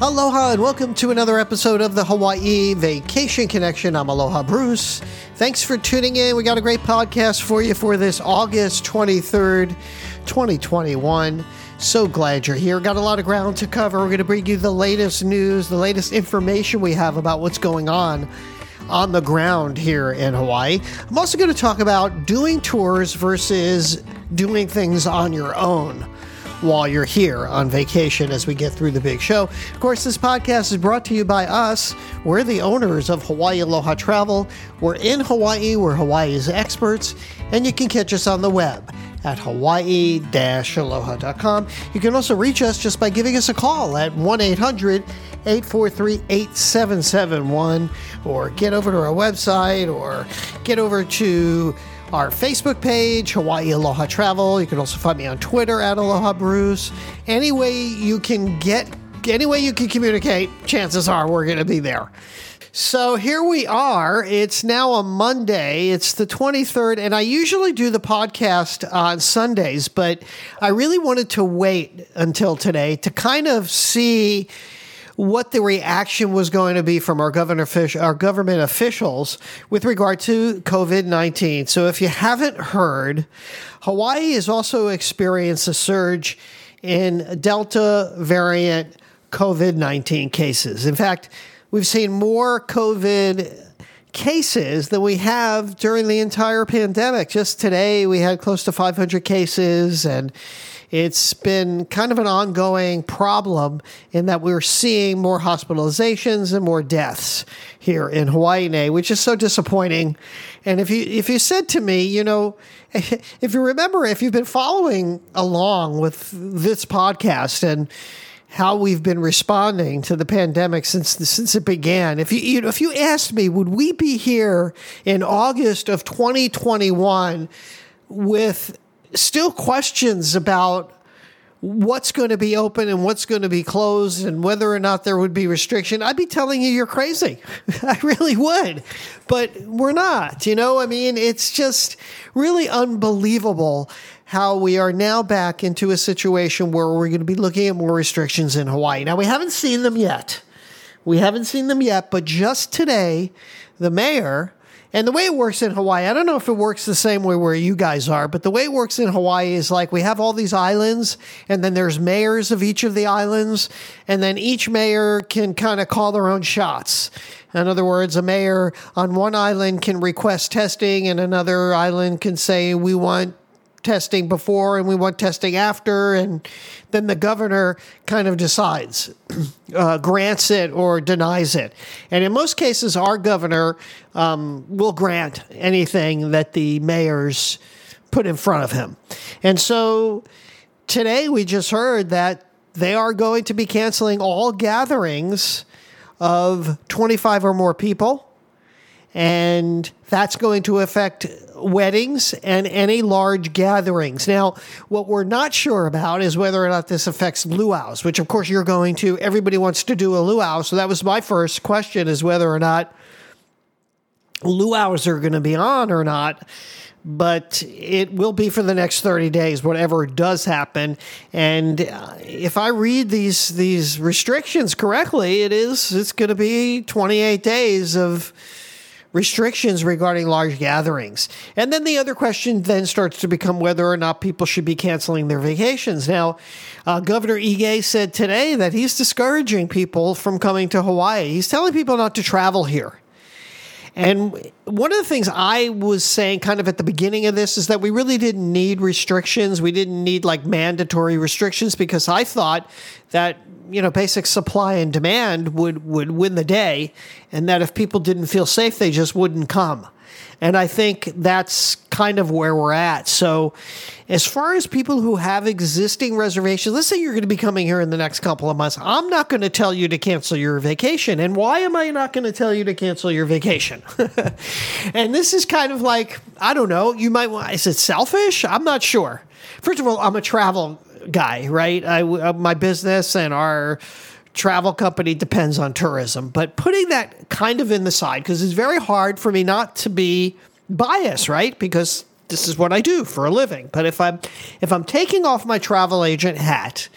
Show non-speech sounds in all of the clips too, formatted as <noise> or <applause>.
Aloha and welcome to another episode of the Hawaii Vacation Connection. I'm Aloha Bruce. Thanks for tuning in. We got a great podcast for you for this August 23rd, 2021. So glad you're here. Got a lot of ground to cover. We're going to bring you the latest news, the latest information we have about what's going on on the ground here in Hawaii. I'm also going to talk about doing tours versus doing things on your own while you're here on vacation as we get through the big show. Of course, this podcast is brought to you by us. We're the owners of Hawaii Aloha Travel. We're in Hawaii, we're Hawaii's experts, and you can catch us on the web at hawaii aloha.com. You can also reach us just by giving us a call at 1 800 843 8771 or get over to our website or get over to our Facebook page, Hawaii Aloha Travel. You can also find me on Twitter at Aloha Bruce. Any way you can get, any way you can communicate, chances are we're going to be there. So here we are. It's now a Monday. It's the 23rd, and I usually do the podcast on Sundays, but I really wanted to wait until today to kind of see what the reaction was going to be from our governor fish, our government officials with regard to COVID nineteen. So if you haven't heard, Hawaii has also experienced a surge in Delta variant COVID nineteen cases. In fact, we've seen more COVID cases than we have during the entire pandemic. Just today, we had close to 500 cases, and it's been kind of an ongoing problem in that we're seeing more hospitalizations and more deaths here in Hawaii, which is so disappointing. And if you if you said to me, you know, <laughs> if you remember, if you've been following along with this podcast and how we've been responding to the pandemic since since it began. If you, you know, if you asked me, would we be here in August of 2021 with still questions about what's going to be open and what's going to be closed and whether or not there would be restriction, I'd be telling you you're crazy. <laughs> I really would. But we're not, you know? I mean, it's just really unbelievable how we are now back into a situation where we're going to be looking at more restrictions in Hawaii. Now, we haven't seen them yet. We haven't seen them yet, but just today, the mayor and the way it works in Hawaii, I don't know if it works the same way where you guys are, but the way it works in Hawaii is like we have all these islands, and then there's mayors of each of the islands, and then each mayor can kind of call their own shots. In other words, a mayor on one island can request testing, and another island can say, We want testing before and we want testing after. And then the governor kind of decides, <clears throat> uh, grants it or denies it. And in most cases, our governor um, will grant anything that the mayors put in front of him. And so today we just heard that they are going to be canceling all gatherings of 25 or more people and that's going to affect weddings and any large gatherings. Now, what we're not sure about is whether or not this affects luau's, which of course you're going to. Everybody wants to do a luau, so that was my first question: is whether or not luau's are going to be on or not. But it will be for the next 30 days, whatever does happen. And uh, if I read these these restrictions correctly, it is it's going to be 28 days of restrictions regarding large gatherings. And then the other question then starts to become whether or not people should be canceling their vacations. Now, uh, Governor Ige said today that he's discouraging people from coming to Hawaii. He's telling people not to travel here. And one of the things I was saying kind of at the beginning of this is that we really didn't need restrictions. We didn't need like mandatory restrictions because I thought that you know basic supply and demand would would win the day and that if people didn't feel safe they just wouldn't come and i think that's kind of where we're at. So as far as people who have existing reservations let's say you're going to be coming here in the next couple of months. I'm not going to tell you to cancel your vacation. And why am i not going to tell you to cancel your vacation? <laughs> And this is kind of like i don't know you might want, is it selfish? I'm not sure. First of all i'm a travel guy, right? I, uh, my business and our travel company depends on tourism, but putting that kind of in the side because it's very hard for me not to be biased, right? Because this is what I do for a living. But if I'm if I'm taking off my travel agent hat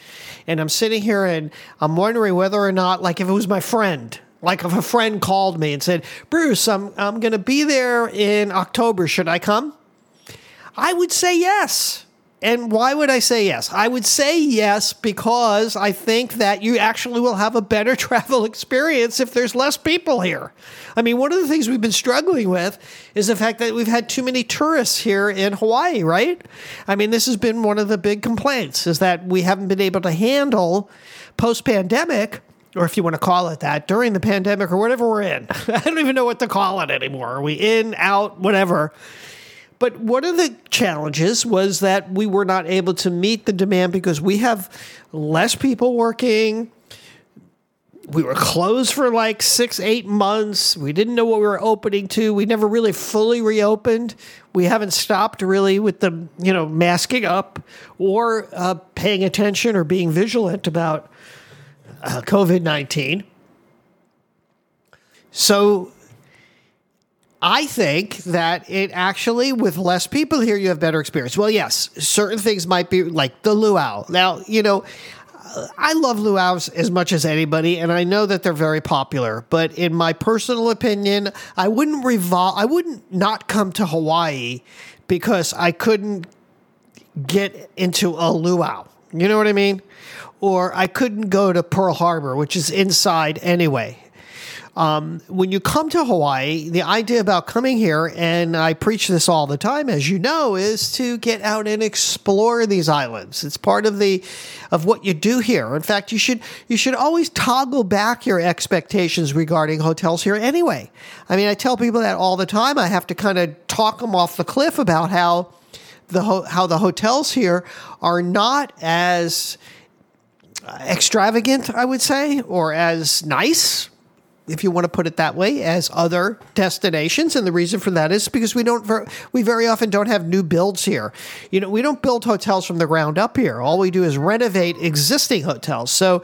and I'm sitting here and I'm wondering whether or not, like, if it was my friend, like if a friend called me and said, Bruce, I'm, I'm going to be there in October. Should I come? I would say yes. And why would I say yes? I would say yes because I think that you actually will have a better <laughs> travel experience if there's less people here. I mean, one of the things we've been struggling with is the fact that we've had too many tourists here in Hawaii, right? I mean, this has been one of the big complaints is that we haven't been able to handle post pandemic or if you want to call it that, during the pandemic or whatever we're in. <laughs> I don't even know what to call it anymore. Are we in, out, whatever? But one of the challenges was that we were not able to meet the demand because we have less people working. We were closed for like six, eight months. We didn't know what we were opening to. We never really fully reopened. We haven't stopped really with the, you know, masking up or uh, paying attention or being vigilant about uh, COVID 19. So I think that it actually, with less people here, you have better experience. Well, yes, certain things might be like the luau. Now, you know, I love luau's as much as anybody, and I know that they're very popular. But in my personal opinion, I wouldn't revol- I wouldn't not come to Hawaii because I couldn't get into a luau. You know what I mean? Or I couldn't go to Pearl Harbor, which is inside anyway. Um, when you come to Hawaii, the idea about coming here, and I preach this all the time, as you know, is to get out and explore these islands. It's part of the of what you do here. In fact, you should you should always toggle back your expectations regarding hotels here. Anyway, I mean, I tell people that all the time. I have to kind of talk them off the cliff about how the ho- how the hotels here are not as extravagant, I would say, or as nice if you want to put it that way, as other destinations. And the reason for that is because we don't we very often don't have new builds here. You know, we don't build hotels from the ground up here. All we do is renovate existing hotels. So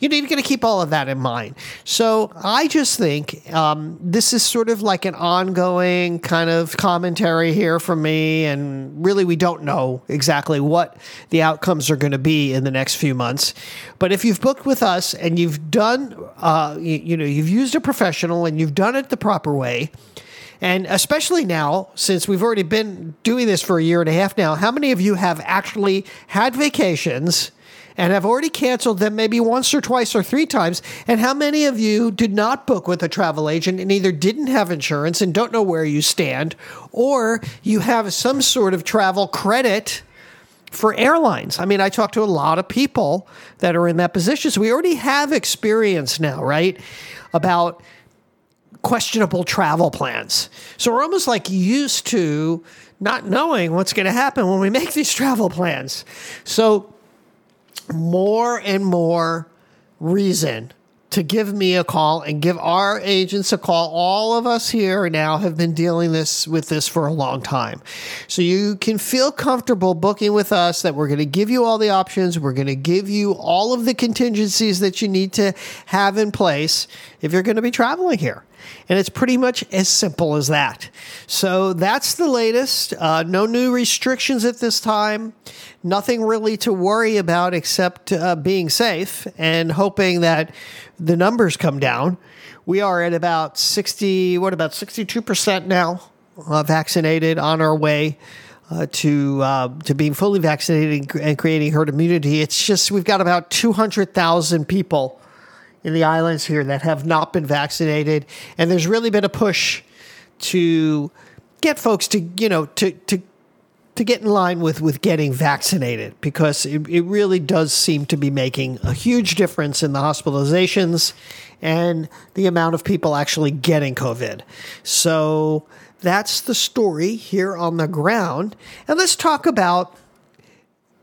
you need to keep all of that in mind. So I just think um, this is sort of like an ongoing kind of commentary here from me, and really we don't know exactly what the outcomes are going to be in the next few months. But if you've booked with us and you've done, uh, you, you know, you've used a professional and you've done it the proper way, and especially now, since we've already been doing this for a year and a half now, how many of you have actually had vacations and have already canceled them maybe once or twice or three times? And how many of you did not book with a travel agent and either didn't have insurance and don't know where you stand, or you have some sort of travel credit? For airlines. I mean, I talk to a lot of people that are in that position. So we already have experience now, right? About questionable travel plans. So we're almost like used to not knowing what's going to happen when we make these travel plans. So more and more reason to give me a call and give our agents a call. All of us here now have been dealing this with this for a long time. So you can feel comfortable booking with us that we're going to give you all the options. We're going to give you all of the contingencies that you need to have in place if you're going to be traveling here. And it's pretty much as simple as that. So that's the latest. Uh, no new restrictions at this time. Nothing really to worry about except uh, being safe and hoping that the numbers come down. We are at about 60, what about 62% now uh, vaccinated on our way. Uh, to uh, to being fully vaccinated and creating herd immunity. It's just we've got about two hundred thousand people in the islands here that have not been vaccinated, and there's really been a push to get folks to you know to to to get in line with with getting vaccinated because it, it really does seem to be making a huge difference in the hospitalizations and the amount of people actually getting COVID. So that's the story here on the ground. And let's talk about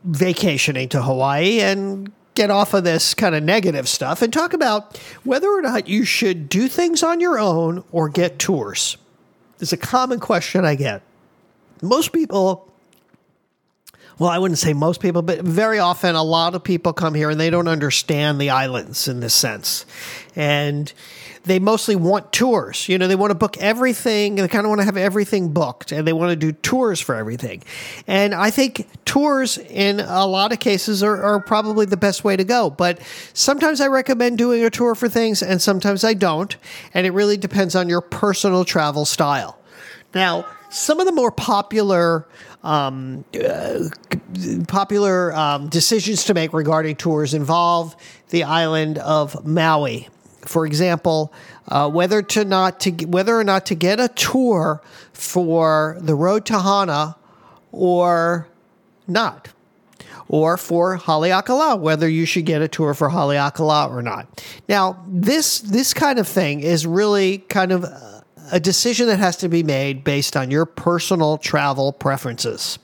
vacationing to Hawaii and get off of this kind of negative stuff and talk about whether or not you should do things on your own or get tours. It's a common question I get. Most people well, I wouldn't say most people, but very often a lot of people come here and they don't understand the islands in this sense. And they mostly want tours. You know, they want to book everything. They kind of want to have everything booked and they want to do tours for everything. And I think tours in a lot of cases are, are probably the best way to go. But sometimes I recommend doing a tour for things and sometimes I don't. And it really depends on your personal travel style. Now, some of the more popular um, uh, popular um, decisions to make regarding tours involve the island of Maui for example, uh, whether to not to whether or not to get a tour for the road to Hana or not, or for Haleakala, whether you should get a tour for Haleakala or not. Now, this this kind of thing is really kind of a decision that has to be made based on your personal travel preferences.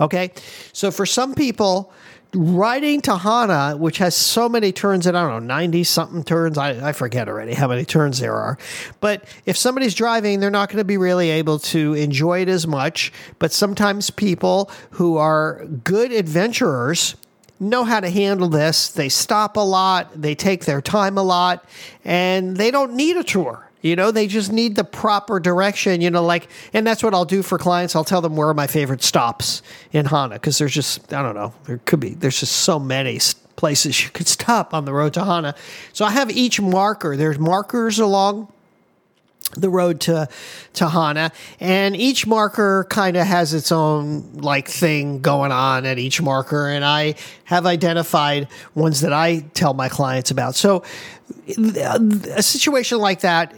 Okay, so for some people riding to Hana, which has so many turns, and I don't know, 90 something turns. I, I forget already how many turns there are. But if somebody's driving, they're not going to be really able to enjoy it as much. But sometimes people who are good adventurers, know how to handle this. They stop a lot, they take their time a lot, and they don't need a tour. You know, they just need the proper direction, you know, like, and that's what I'll do for clients. I'll tell them where are my favorite stops in Hana because there's just, I don't know, there could be, there's just so many places you could <laughs> stop on the road to Hana. So I have each marker, there's markers along the road to to Hana and each marker kind of has its own like thing going on at each marker and I have identified ones that I tell my clients about. So a situation like that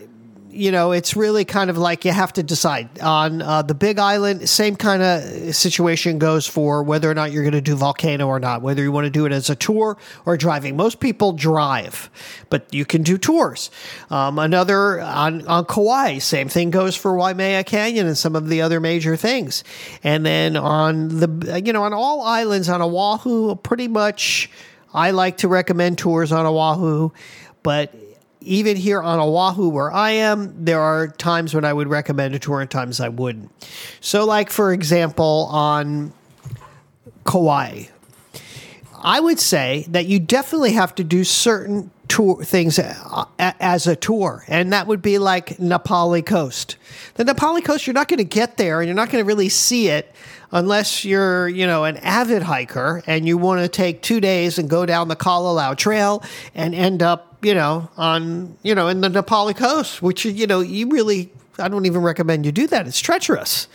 you know, it's really kind of like you have to decide on uh, the Big Island. Same kind of situation goes for whether or not you're going to do volcano or not. Whether you want to do it as a tour or driving. Most people drive, but you can do tours. Um, another on on Kauai, same thing goes for Waimea Canyon and some of the other major things. And then on the you know on all islands on Oahu, pretty much. I like to recommend tours on Oahu, but even here on Oahu, where I am, there are times when I would recommend a tour and times I wouldn't. So, like for example, on Kauai, I would say that you definitely have to do certain tour things uh, as a tour, and that would be like Na Pali Coast. The Na Pali Coast, you're not going to get there, and you're not going to really see it unless you're, you know, an avid hiker and you want to take two days and go down the Kalalau Trail and end up you know, on, you know, in the Na Pali coast, which, you know, you really, I don't even recommend you do that. It's treacherous.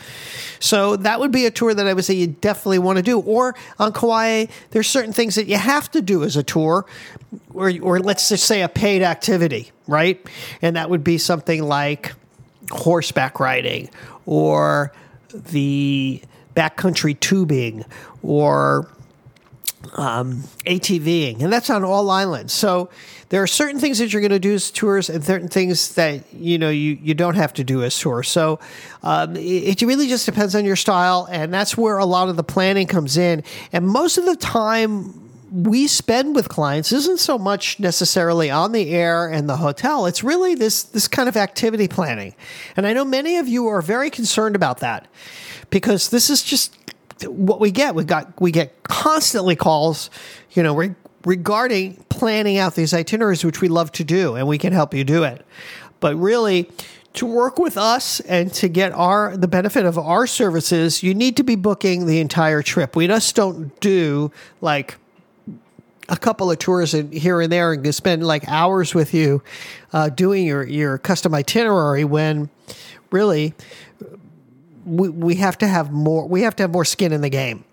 So that would be a tour that I would say you definitely want to do. Or on Kauai, there's certain things that you have to do as a tour, or, or let's just say a paid activity, right? And that would be something like horseback riding or the backcountry tubing or um, ATVing, and that's on all islands. So there are certain things that you're going to do as tours, and certain things that you know you you don't have to do as tours. So um, it, it really just depends on your style, and that's where a lot of the planning comes in. And most of the time we spend with clients isn't so much necessarily on the air and the hotel. It's really this this kind of activity planning. And I know many of you are very concerned about that because this is just what we get. We got we get constantly calls, you know, re- regarding planning out these itineraries, which we love to do, and we can help you do it. But really, to work with us and to get our the benefit of our services, you need to be booking the entire trip. We just don't do like a couple of tours here and there and spend like hours with you uh, doing your your custom itinerary when really we, we have to have more we have to have more skin in the game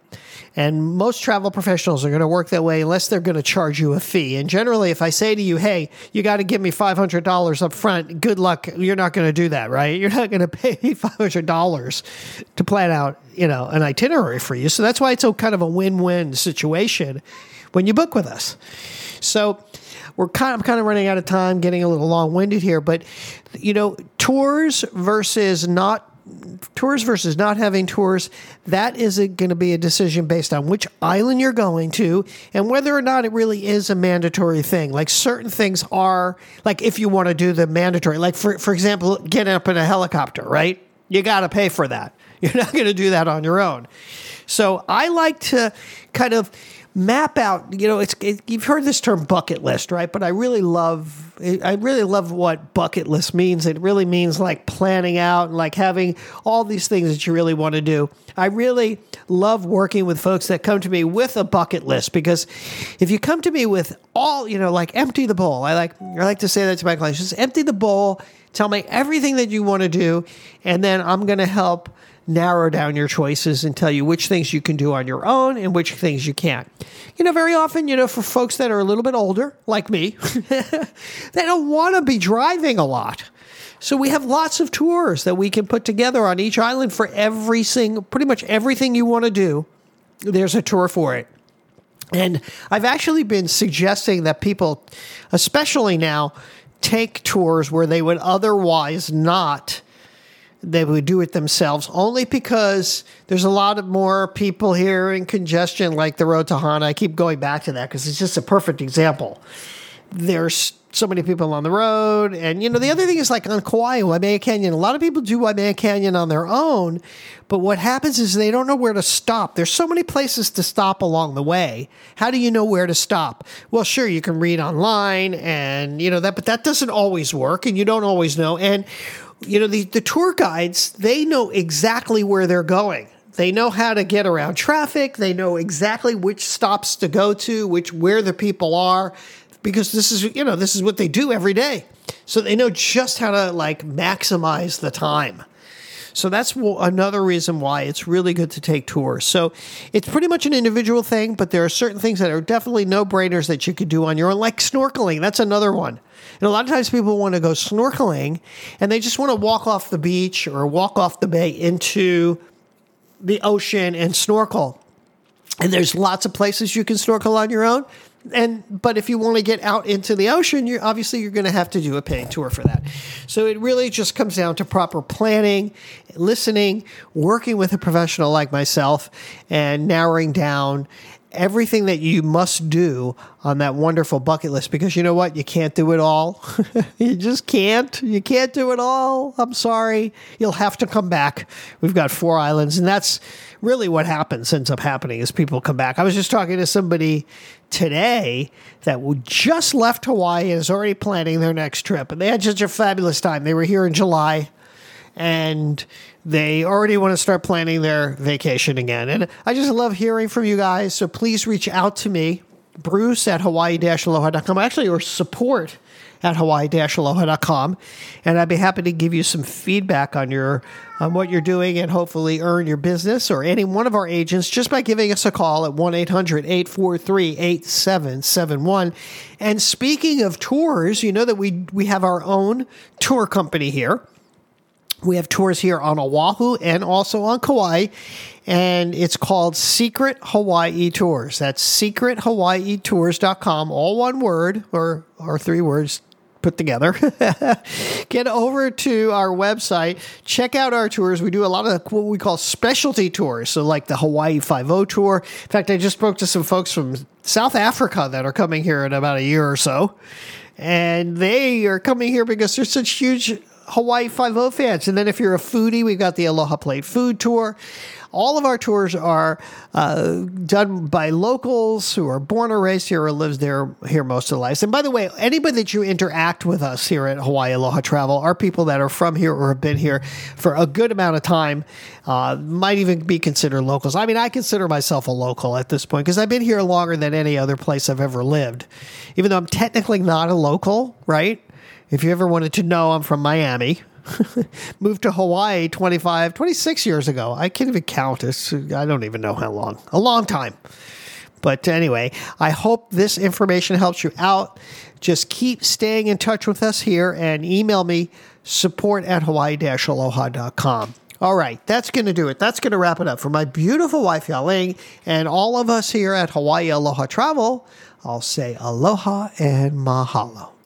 and most travel professionals are going to work that way unless they're going to charge you a fee. And generally, if I say to you, hey, you got to give me $500 up front, good luck. You're not going to do that, right? You're not going <laughs> to pay me $500 to plan out, you know, an itinerary for you. So that's why it's a kind of a win-win situation when you book with us. So we're kind of, kind of running out of time, getting a little long-winded here, but you know, tours versus not tours versus not having tours, that is going to be a decision based on which island you're going to and whether or not it really is a mandatory thing. Like certain things are, like if you want to do the mandatory, like for, for example, getting up in a helicopter, right? You got to pay for that. <laughs> You're not going to do that on your own. So I like to kind of map out. You know, it's it, you've heard this term bucket list, right? But I really love I really love what bucket list means. It really means like planning out and like having all these things that you really want to do. I really love working with folks that come to me with a bucket list because if you come to me with all, you know, like empty the bowl. I like I like to say that to my clients. Just empty the bowl. Tell me everything that you want to do, and then I'm going to help narrow down your choices and tell you which things you can do on your own and which things you can't. You know, very often, you know, for folks that are a little bit older, like me, <laughs> they don't want to be driving a lot. So we have lots of tours that we can put together on each island for every single, pretty much everything you want to do. There's a tour for it. And I've actually been suggesting that people, especially now, take tours where they would otherwise not they would do it themselves only because there's a lot of more people here in congestion like the road to hana. I keep going back to that because it's just a perfect example. There's so many people on the road and you know the other thing is like on kauai waimea canyon a lot of people do waimea canyon on their own but what happens is they don't know where to stop. There's so many places to stop along the way. How do you know where to stop? Well sure you can read online and you know that but that doesn't always work and you don't always know and you know, the, the tour guides, they know exactly where they're going. They know how to get around traffic. They know exactly which stops to go to, which where the people are, because this is you know this is what they do every day. So they know just how to like maximize the time. So that's another reason why it's really good to take tours. So it's pretty much an individual thing, but there are certain things that are definitely no brainers that you could do on your own, like snorkeling. That's another one. And a lot of times people want to go snorkeling and they just want to walk off the beach or walk off the bay into the ocean and snorkel. And there's lots of places you can snorkel on your own. And but if you want to get out into the ocean, you're obviously you're going to have to do a paying tour for that. So it really just comes down to proper planning, listening, working with a professional like myself, and narrowing down everything that you must do on that wonderful bucket list because you know what? You can't do it all. <laughs> you just can't. You can't do it all. I'm sorry. You'll have to come back. We've got four islands, and that's really what happens, ends up happening is people come back. I was just talking to somebody today that just left Hawaii and is already planning their next trip. And they had such a fabulous time. They were here in July and they already want to start planning their vacation again. And I just love hearing from you guys. So please reach out to me, Bruce at hawaii aloha.com, actually, or support at hawaii-aloha.com. And I'd be happy to give you some feedback on your on what you're doing and hopefully earn your business or any one of our agents just by giving us a call at 1-800-843-8771. And speaking of tours, you know that we we have our own tour company here. We have tours here on Oahu and also on Kauai, and it's called Secret Hawaii Tours. That's secrethawaiitours.com, all one word or, or three words put together. <laughs> Get over to our website, check out our tours. We do a lot of what we call specialty tours, so like the Hawaii 5 tour. In fact, I just spoke to some folks from South Africa that are coming here in about a year or so. And they are coming here because there's such huge Hawaii Five-O fans. And then if you're a foodie, we've got the Aloha Plate Food Tour. All of our tours are uh, done by locals who are born or raised here or lives there here most of their lives. And by the way, anybody that you interact with us here at Hawaii Aloha Travel are people that are from here or have been here for a good amount of time. Uh, might even be considered locals. I mean, I consider myself a local at this point because I've been here longer than any other place I've ever lived. Even though I'm technically not a local, right? If you ever wanted to know, I'm from Miami. <laughs> Moved to Hawaii 25, 26 years ago. I can't even count. It's, I don't even know how long. A long time. But anyway, I hope this information helps you out. Just keep staying in touch with us here and email me support at hawaii-aloha.com. All right, that's going to do it. That's going to wrap it up. For my beautiful wife, Yaling, and all of us here at Hawaii Aloha Travel, I'll say aloha and mahalo.